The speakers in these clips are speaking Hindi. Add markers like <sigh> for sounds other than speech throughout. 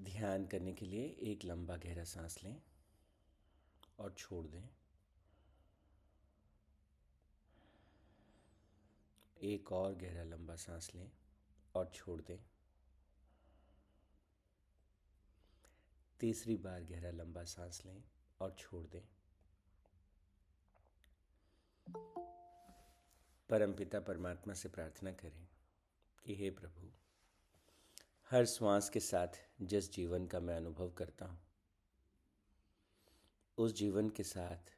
ध्यान करने के लिए एक लंबा गहरा सांस लें और छोड़ दें। एक और गहरा लंबा सांस लें और छोड़ दें। तीसरी बार गहरा लंबा सांस लें और छोड़ दें। परमपिता परमात्मा से प्रार्थना करें कि हे प्रभु, हर श्वास के साथ जिस जीवन का मैं अनुभव करता हूँ, उस जीवन के साथ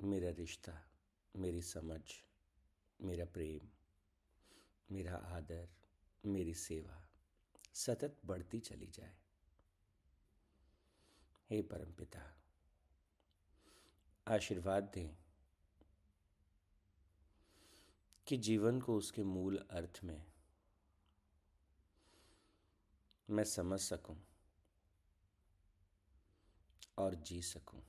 मेरा रिश्ता, मेरी समझ, मेरा प्रेम, मेरा आदर, मेरी सेवा सतत बढ़ती चली जाए। हे परमपिता आशीर्वाद दें कि जीवन को उसके मूल अर्थ में मैं समझ सकूँ और जी सकूँ।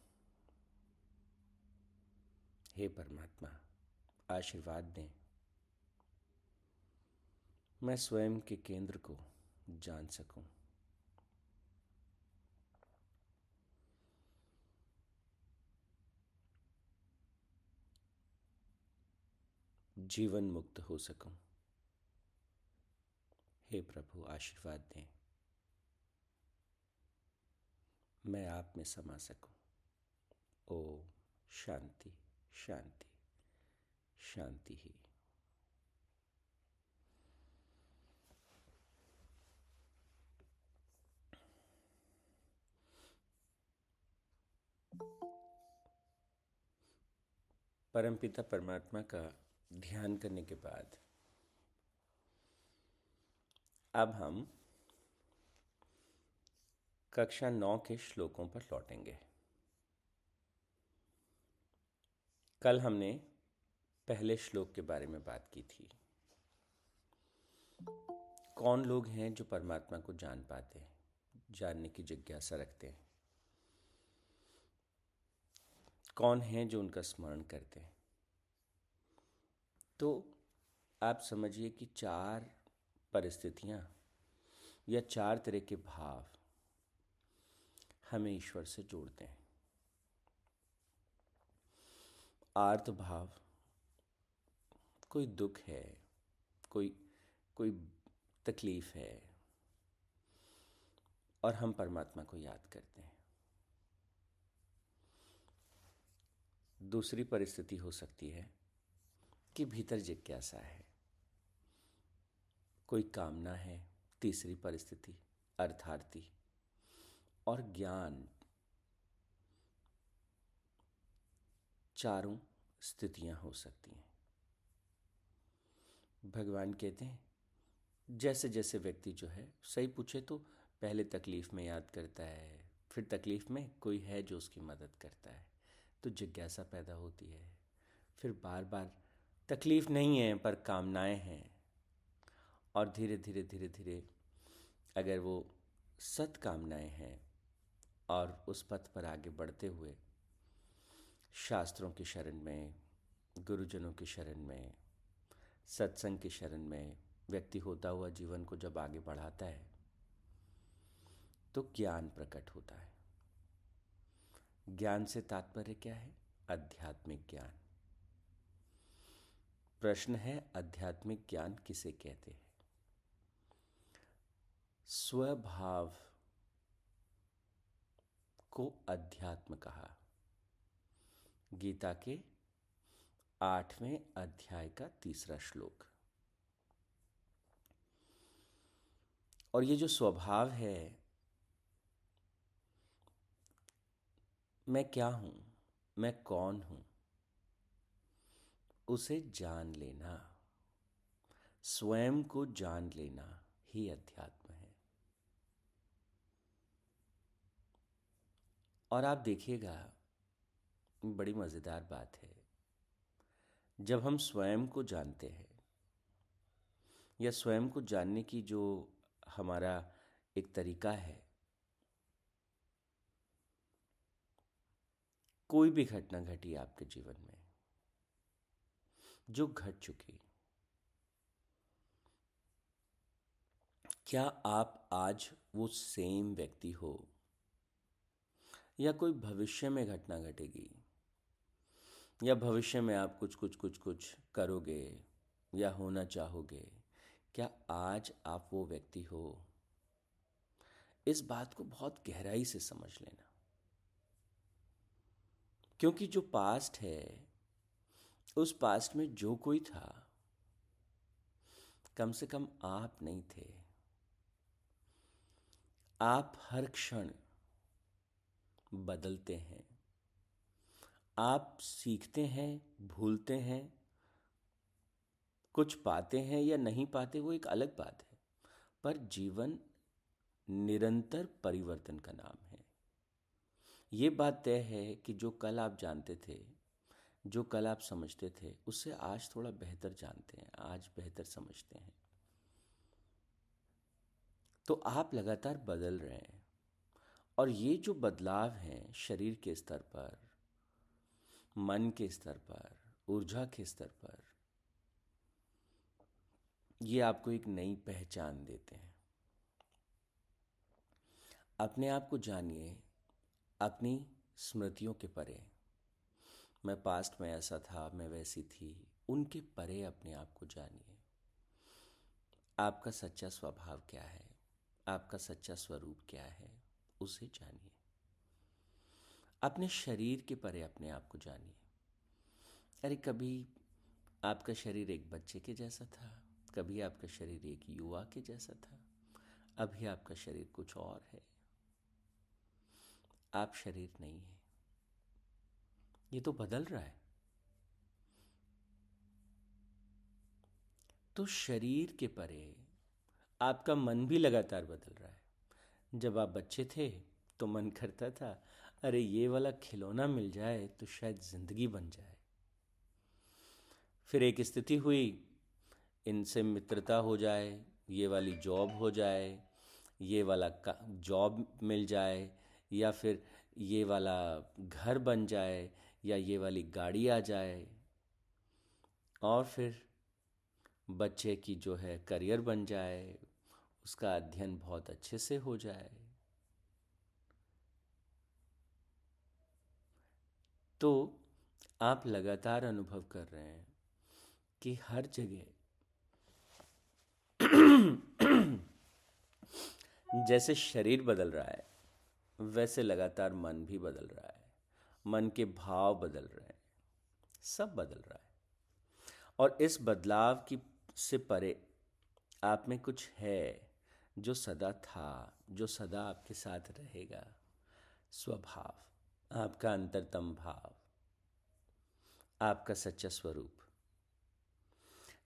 हे परमात्मा, आशीर्वाद दें। मैं स्वयं के केंद्र को जान सकूँ। जीवन मुक्त हो सकूँ। हे प्रभु, आशीर्वाद दें। मैं आप में समा सकूँ। ओ शांति शांति शांति ही। परमपिता परमात्मा का ध्यान करने के बाद अब हम कक्षा नौ के श्लोकों पर लौटेंगे। कल हमने पहले श्लोक के बारे में बात की थी। कौन लोग हैं जो परमात्मा को जान पाते हैं जानने की जिज्ञासा रखते? हैं कौन हैं जो उनका स्मरण करते? हैं तो आप समझिए कि चार परिस्थितियाँ या चार तरह के भाव हमें ईश्वर से जोड़ते हैं। आर्त भाव, कोई दुख है, कोई कोई तकलीफ़ है, और हम परमात्मा को याद करते हैं। दूसरी परिस्थिति हो सकती है कि भीतर जिज्ञासा है। कोई कामना है, तीसरी परिस्थिति अर्थार्थी और ज्ञान चारों स्थितियाँ हो सकती हैं। भगवान कहते हैं, जैसे जैसे व्यक्ति जो है, सही पूछे तो पहले तकलीफ़ में याद करता है, फिर तकलीफ़ में कोई है जो उसकी मदद करता है तो जिज्ञासा पैदा होती है। फिर बार बार तकलीफ़ नहीं है, पर कामनाएँ हैं। और धीरे धीरे धीरे धीरे अगर वो सत कामनाएँ हैं और उस पथ पर आगे बढ़ते हुए शास्त्रों की शरण में, गुरुजनों की शरण में, सत्संग की शरण में व्यक्ति होता हुआ जीवन को जब आगे बढ़ाता है तो ज्ञान प्रकट होता है। ज्ञान से तात्पर्य क्या है? आध्यात्मिक ज्ञान। प्रश्न है, आध्यात्मिक ज्ञान किसे कहते हैं? स्वभाव को अध्यात्म कहा। गीता के आठवें अध्याय का तीसरा श्लोक। और ये जो स्वभाव है, मैं क्या हूँ? मैं कौन हूँ? उसे जान लेना। स्वयं को जान लेना ही अध्यात्म है और आप देखिएगा, बड़ी मज़ेदार बात है। जब हम स्वयं को जानते हैं, या स्वयं को जानने की जो हमारा एक तरीका है, कोई भी घटना घटी आपके जीवन में, जो घट चुकी, क्या आप आज वो सेम व्यक्ति हो या कोई भविष्य में घटना घटेगी? या भविष्य में आप कुछ कुछ कुछ कुछ करोगे या होना चाहोगे? क्या आज आप वो व्यक्ति हो? इस बात को बहुत गहराई से समझ लेना। क्योंकि जो पास्ट है, उस पास्ट में जो कोई था, कम से कम आप नहीं थे। आप हर क्षण बदलते हैं। आप सीखते हैं, भूलते हैं, कुछ पाते हैं या नहीं पाते, वो एक अलग बात है। पर जीवन निरंतर परिवर्तन का नाम है। ये बात तय है कि जो कल आप जानते थे, जो कल आप समझते थे उससे आज थोड़ा बेहतर जानते हैं, आज बेहतर समझते हैं। तो आप लगातार बदल रहे हैं। और ये जो बदलाव हैं शरीर के स्तर पर, मन के स्तर पर, ऊर्जा के स्तर पर, ये आपको एक नई पहचान देते हैं। अपने आप को जानिए, अपनी स्मृतियों के परे। मैं पास्ट में ऐसा था, मैं वैसी थी, उनके परे अपने आप को जानिए। आपका सच्चा स्वभाव क्या है? आपका सच्चा स्वरूप क्या है? उसे जानिए। अपने शरीर के परे अपने आप को जानिए। अरे कभी आपका शरीर एक बच्चे के जैसा था, कभी आपका शरीर एक युवा के जैसा था, अभी आपका शरीर कुछ और है। आप शरीर नहीं है। ये तो बदल रहा है। तो शरीर के परे आपका मन भी लगातार बदल रहा है। जब आप बच्चे थे तो मन करता था, अरे, ये वाला खिलौना मिल जाए तो शायद ज़िंदगी बन जाए। फिर एक स्थिति हुई, इनसे मित्रता हो जाए, ये वाली जॉब हो जाए, ये वाला जॉब मिल जाए, या फिर ये वाला घर बन जाए, या ये वाली गाड़ी आ जाए। और फिर बच्चे की जो है करियर बन जाए उसका अध्ययन बहुत अच्छे से हो जाए। तो आप लगातार अनुभव कर रहे हैं कि हर जगह जैसे शरीर बदल रहा है, वैसे लगातार मन भी बदल रहा है। मन के भाव बदल रहे हैं, सब बदल रहा है। और इस बदलाव की से परे आप में कुछ है जो सदा था, जो सदा आपके साथ रहेगा। स्वभाव, आपका अंतरतम भाव, आपका सच्चा स्वरूप।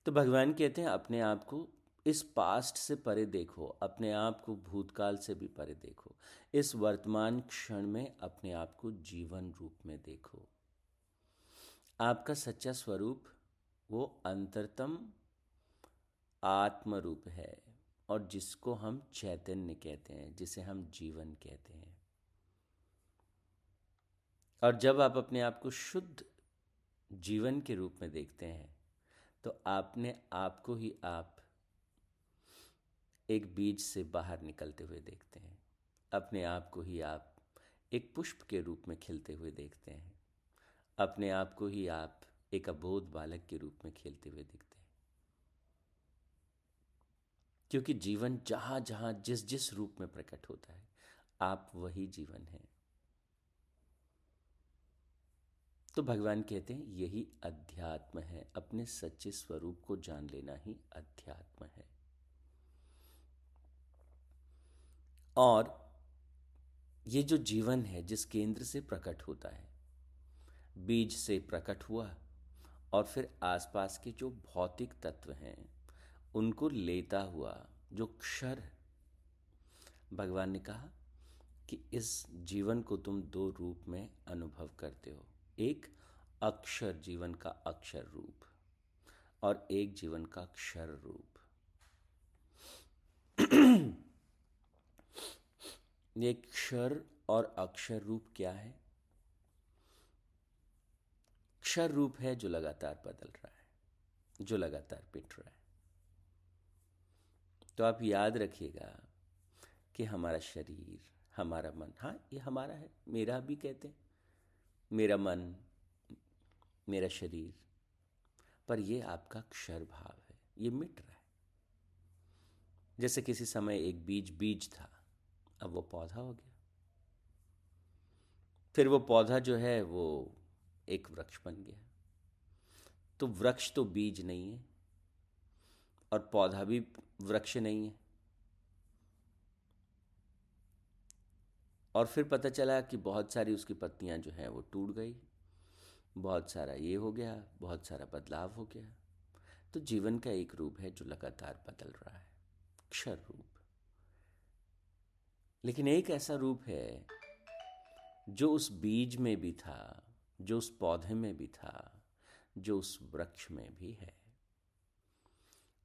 तो भगवान कहते हैं, अपने आप को इस पास्ट से परे देखो, अपने आप को भूतकाल से भी परे देखो। इस वर्तमान क्षण में अपने आप को जीवन रूप में देखो। आपका सच्चा स्वरूप, वो अंतरतम आत्म रूप है। और जिसको हम चैतन्य कहते हैं, जिसे हम जीवन कहते हैं। और जब आप अपने आप को शुद्ध जीवन के रूप में देखते हैं तो आपने आपको ही आप एक बीज से बाहर निकलते हुए देखते हैं। अपने आप को ही आप एक पुष्प के रूप में खिलते हुए देखते हैं। अपने आप को ही आप एक अबोध बालक के रूप में खेलते हुए दिखते हैं। क्योंकि जीवन जहाँ जहाँ जिस जिस रूप में प्रकट होता है, आप वही जीवन हैं। तो भगवान कहते हैं, यही अध्यात्म है, अपने सच्चे स्वरूप को जान लेना ही अध्यात्म है। और ये जो जीवन है, जिस केंद्र से प्रकट होता है, बीज से प्रकट हुआ, और फिर आसपास के जो भौतिक तत्व हैं उनको लेता हुआ जो क्षर भगवान ने कहा कि इस जीवन को तुम दो रूप में अनुभव करते हो। एक अक्षर जीवन का अक्षर रूप और एक जीवन का क्षर रूप। ये क्षर और अक्षर रूप क्या है? क्षर रूप है जो लगातार बदल रहा है, जो लगातार पिट रहा है। तो आप याद रखिएगा कि हमारा शरीर, हमारा मन हाँ ये हमारा है, मेरा भी कहते हैं, मेरा मन, मेरा शरीर, पर ये आपका क्षर भाव है, ये मिट रहा है। जैसे किसी समय एक बीज बीज था, अब वो पौधा हो गया। फिर वो पौधा जो है, वो एक वृक्ष बन गया। तो वृक्ष तो बीज नहीं है और पौधा भी वृक्ष नहीं है। और फिर पता चला कि बहुत सारी उसकी पत्तियाँ जो हैं वो टूट गई। बहुत सारा ये हो गया, बहुत सारा बदलाव हो गया। तो जीवन का एक रूप है जो लगातार बदल रहा है, क्षर रूप। लेकिन एक ऐसा रूप है जो उस बीज में भी था, जो उस पौधे में भी था, जो उस वृक्ष में भी है।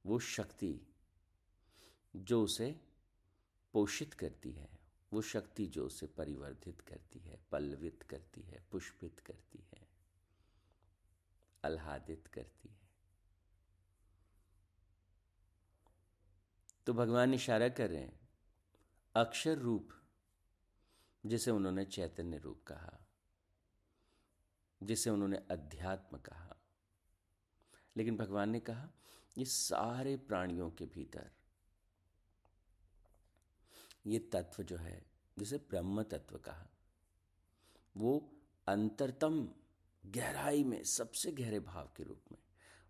वो शक्ति जो उसे पोषित करती है, वो शक्ति जो उसे परिवर्धित करती है, पल्लवित करती है, पुष्पित करती है, आह्लादित करती है। तो भगवान इशारा कर रहे हैं, अक्षर रूप, जिसे उन्होंने चैतन्य रूप कहा, जिसे उन्होंने अध्यात्म कहा। लेकिन भगवान ने कहा ये सारे प्राणियों के भीतर। ये तत्व जो है, जिसे ब्रह्म तत्व कहा, वो अंतरतम गहराई में, सबसे गहरे भाव के रूप में,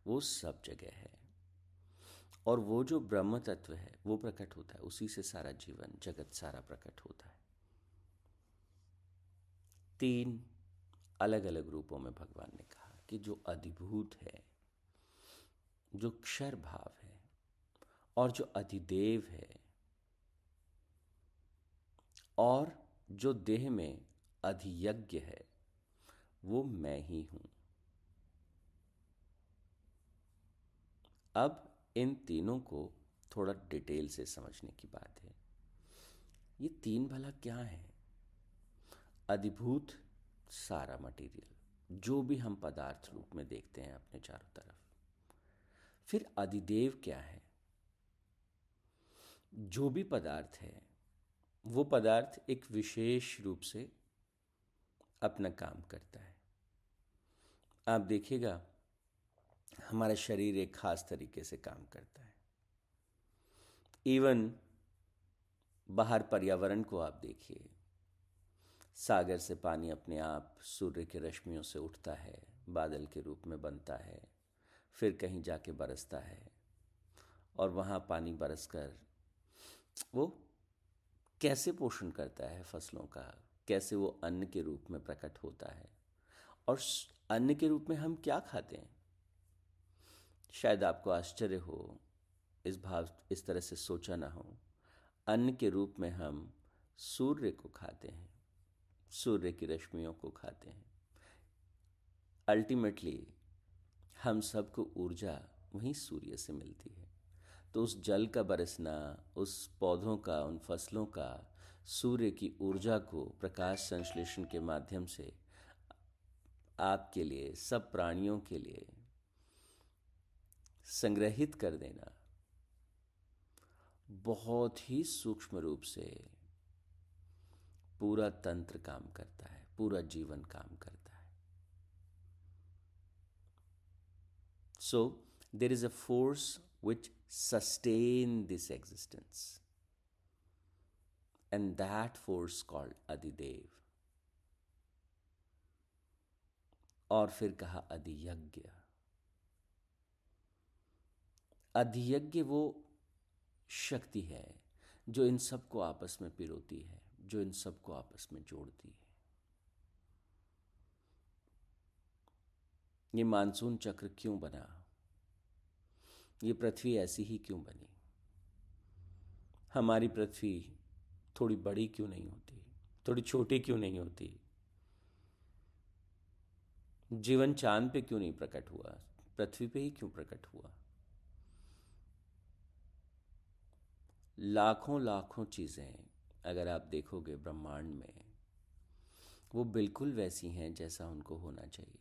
वो सब जगह है। और वो जो ब्रह्म तत्व है, वो प्रकट होता है, उसी से सारा जीवन, जगत सारा प्रकट होता है। तीन अलग अलग रूपों में भगवान ने कहा कि जो अधिभूत है जो क्षर भाव है और जो अधिदेव है और जो देह में अधियज्ञ है, वो मैं ही हूँ। अब इन तीनों को थोड़ा डिटेल से समझने की बात है। ये तीन भला क्या है? अधिभूत सारा मटेरियल, जो भी हम पदार्थ रूप में देखते हैं अपने चारों तरफ़। फिर अधिदेव क्या है? जो भी पदार्थ है, वो पदार्थ एक विशेष रूप से अपना काम करता है। आप देखिएगा, हमारा शरीर एक खास तरीके से काम करता है। इवन बाहर पर्यावरण को आप देखिए, सागर से पानी अपने आप सूर्य की रश्मियों से उठता है, बादल के रूप में बनता है। फिर कहीं जाके बरसता है। और वहाँ पानी बरस कर वो कैसे पोषण करता है फ़सलों का? कैसे वो अन्न के रूप में प्रकट होता है? और अन्न के रूप में हम क्या खाते हैं? शायद आपको आश्चर्य हो, इस भाव, इस तरह से सोचा ना हो। अन्न के रूप में हम सूर्य को खाते हैं, सूर्य की रश्मियों को खाते हैं। अल्टीमेटली हम सबको ऊर्जा वहीं सूर्य से मिलती है। तो उस जल का बरसना, उस पौधों का, उन फ़सलों का, सूर्य की ऊर्जा को प्रकाश संश्लेषण के माध्यम से आपके लिए, सब प्राणियों के लिए संग्रहित कर देना, बहुत ही सूक्ष्म रूप से पूरा तंत्र काम करता है, पूरा जीवन काम करता है। So there is a force which sustain this existence and that force called adhidev और फिर कहा अधियज्ञ अधियज्ञ वो शक्ति है, जो इन सबको आपस में पिरोती है, जो इन सबको आपस में जोड़ती है। ये मानसून चक्र क्यों बना? ये पृथ्वी ऐसी ही क्यों बनी? हमारी पृथ्वी थोड़ी बड़ी क्यों नहीं होती? थोड़ी छोटी क्यों नहीं होती? जीवन चाँद पे क्यों नहीं प्रकट हुआ? पृथ्वी पे ही क्यों प्रकट हुआ? लाखों लाखों चीज़ें अगर आप देखोगे ब्रह्मांड में, वो बिल्कुल वैसी हैं जैसा उनको होना चाहिए।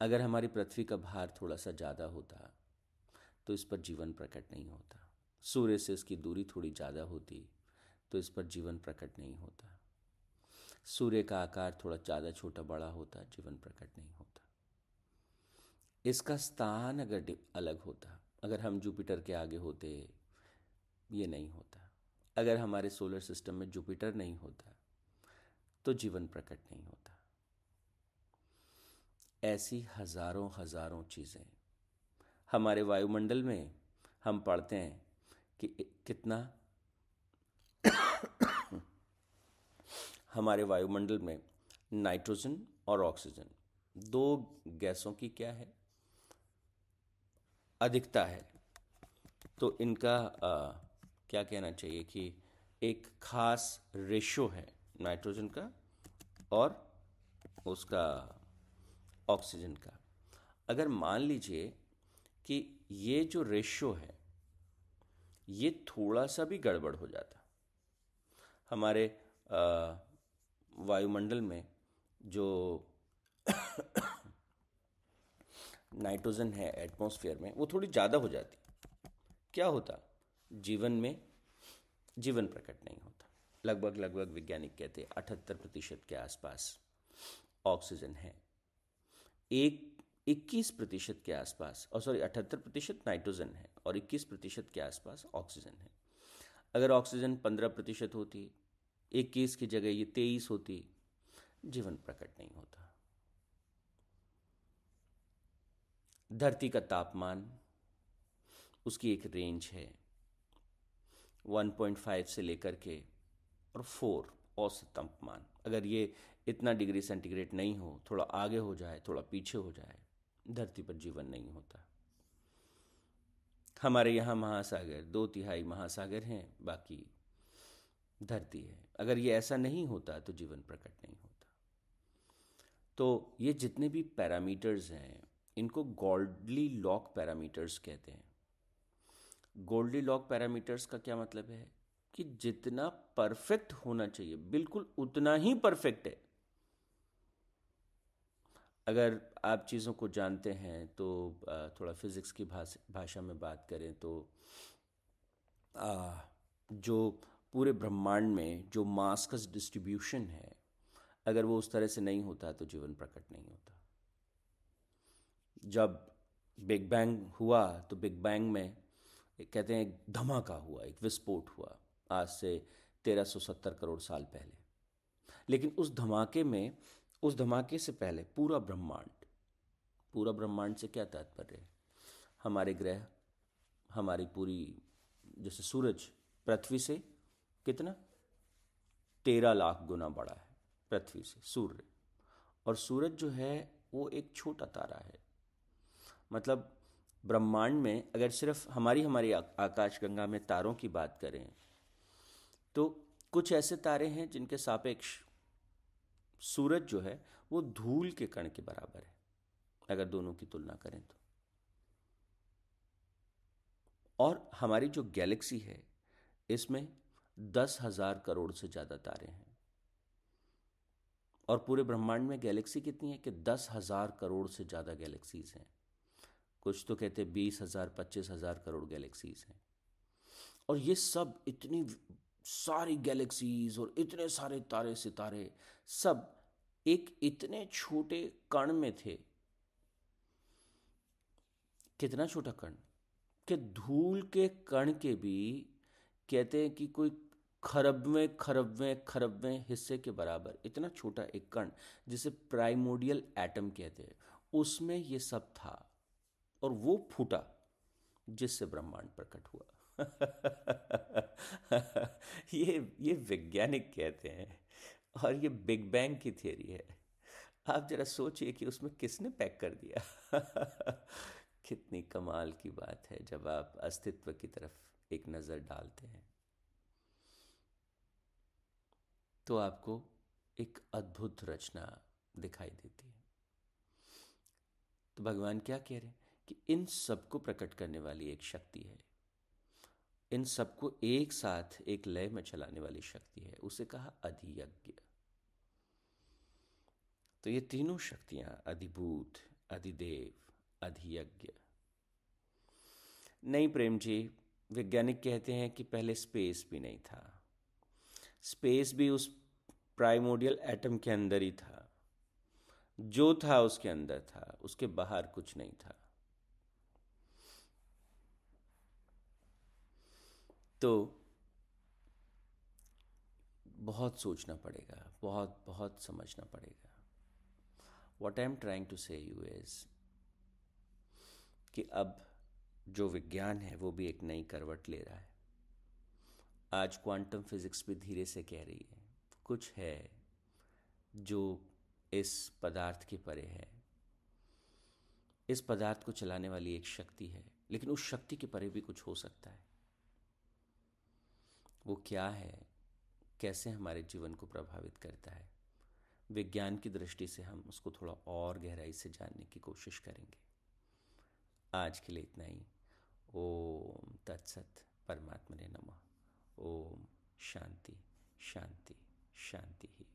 अगर हमारी पृथ्वी का भार थोड़ा सा ज़्यादा होता तो इस पर जीवन प्रकट नहीं होता। सूर्य से इसकी दूरी थोड़ी ज़्यादा होती तो इस पर जीवन प्रकट नहीं होता। सूर्य का आकार थोड़ा ज़्यादा छोटा बड़ा होता, जीवन प्रकट नहीं होता। इसका स्थान अगर अलग होता, अगर हम जुपिटर के आगे होते, ये नहीं होता। अगर हमारे सोलर सिस्टम में जुपिटर नहीं होता तो जीवन प्रकट नहीं होता। ऐसी हज़ारों हज़ारों चीज़ें हमारे वायुमंडल में हम पढ़ते हैं कि कितना हमारे वायुमंडल में नाइट्रोजन और ऑक्सीजन दो गैसों की क्या है? अधिकता है। तो इनका आ, क्या कहना चाहिए कि एक खास रेशो है नाइट्रोजन का और उसका ऑक्सीजन का। अगर मान लीजिए कि ये जो रेशो है, ये थोड़ा सा भी गड़बड़ हो जाता। हमारे वायुमंडल में जो नाइट्रोजन है एटमॉस्फेयर में, वो थोड़ी ज़्यादा हो जाती। क्या होता? जीवन में जीवन प्रकट नहीं होता। लगभग लगभग वैज्ञानिक कहते हैं, अठहत्तर प्रतिशत के आसपास ऑक्सीजन है। एक 21 प्रतिशत के आसपास, और सॉरी अठहत्तर प्रतिशत नाइट्रोजन है और 21 प्रतिशत के आसपास ऑक्सीजन है। अगर ऑक्सीजन 15 प्रतिशत होती 21 की जगह ये 23 होती, जीवन प्रकट नहीं होता। धरती का तापमान, उसकी एक रेंज है 1.5 से लेकर के, और 4 औसत तापमान। अगर ये इतना डिग्री सेंटीग्रेड नहीं हो, थोड़ा आगे हो जाए, थोड़ा पीछे हो जाए धरती पर जीवन नहीं होता। हमारे यहाँ महासागर, दो तिहाई महासागर हैं, बाकी धरती है। अगर ये ऐसा नहीं होता तो जीवन प्रकट नहीं होता। तो ये जितने भी पैरामीटर्स हैं, इनको गोल्डली लॉक पैरामीटर्स कहते हैं। गोल्डली लॉक पैरामीटर्स का क्या मतलब है? कि जितना परफेक्ट होना चाहिए, बिल्कुल उतना ही परफेक्ट है। अगर आप चीज़ों को जानते हैं तो थोड़ा फिज़िक्स की भाषा में बात करें तो जो पूरे ब्रह्मांड में जो मास का डिस्ट्रीब्यूशन है, अगर वो उस तरह से नहीं होता तो जीवन प्रकट नहीं होता। जब बिग बैंग हुआ तो बिग बैंग में कहते हैं एक धमाका हुआ, एक विस्फोट हुआ, आज से 1370 करोड़ साल पहले। लेकिन उस धमाके में उस धमाके से पहले पूरा ब्रह्मांड पूरा ब्रह्मांड से क्या तात्पर्य है? हमारे ग्रह, हमारी पूरी, जैसे सूरज, पृथ्वी से कितना? तेरह लाख गुना बड़ा है, पृथ्वी से, सूर्य। और सूरज जो है, वो एक छोटा तारा है। मतलब ब्रह्मांड में अगर सिर्फ़ हमारी हमारी आकाश गंगा में तारों की बात करें तो कुछ ऐसे तारे हैं जिनके सापेक्ष सूरज जो है, वो धूल के कण के बराबर है। अगर दोनों की तुलना करें तो। और हमारी जो गैलेक्सी है, इसमें दस हज़ार करोड़ से ज़्यादा तारे हैं। और पूरे ब्रह्मांड में गैलेक्सी कितनी है कि दस हज़ार करोड़ से ज़्यादा गैलेक्सीज हैं। कुछ तो कहते बीस हज़ार, पच्चीस हज़ार करोड़ गैलेक्सीज हैं। और ये सब इतनी सारी गैलेक्सीज और इतने सारे तारे सितारे सब एक इतने छोटे कण में थे। कितना छोटा कण? कि धूल के कण के भी कहते हैं कि कोई खरबवें खरबवें खरबवें हिस्से के बराबर इतना छोटा एक कण, जिसे प्राइमोडियल एटम कहते हैं, उसमें ये सब था और वो फूटा, जिससे ब्रह्मांड प्रकट हुआ। <laughs> ये ये वैज्ञानिक कहते हैं और ये बिग बैंग की थियरी है। आप जरा सोचिए कि उसमें किसने पैक कर दिया? <laughs> कितनी कमाल की बात है जब आप अस्तित्व की तरफ़ एक नज़र डालते हैं। तो आपको एक अद्भुत रचना दिखाई देती है। तो भगवान क्या कह रहे हैं कि इन सबको प्रकट करने वाली एक शक्ति है। इन सबको एक साथ एक लय में चलाने वाली शक्ति है। उसे कहा अधियज्ञ। तो ये तीनों शक्तियाँ, अधिभूत, अधिदेव, अधियज्ञ। नहीं प्रेम जी, वैज्ञानिक कहते हैं कि पहले स्पेस भी नहीं था। स्पेस भी उस प्राइमोडियल एटम के अंदर ही था। जो था उसके अंदर था, उसके बाहर कुछ नहीं था। तो बहुत सोचना पड़ेगा, बहुत बहुत समझना पड़ेगा। What I am trying to say to you is अब जो विज्ञान है, वो भी एक नई करवट ले रहा है। आज क्वांटम फिजिक्स भी धीरे से कह रही है, कुछ है जो इस पदार्थ के परे है। इस पदार्थ को चलाने वाली एक शक्ति है, लेकिन उस शक्ति के परे भी कुछ हो सकता है। वो क्या है? कैसे हमारे जीवन को प्रभावित करता है? विज्ञान की दृष्टि से हम उसको थोड़ा और गहराई से जानने की कोशिश करेंगे। आज के लिए इतना ही। ओम तत्सत परमात्मा ने नमः। ओम शांति शांति शांति ही।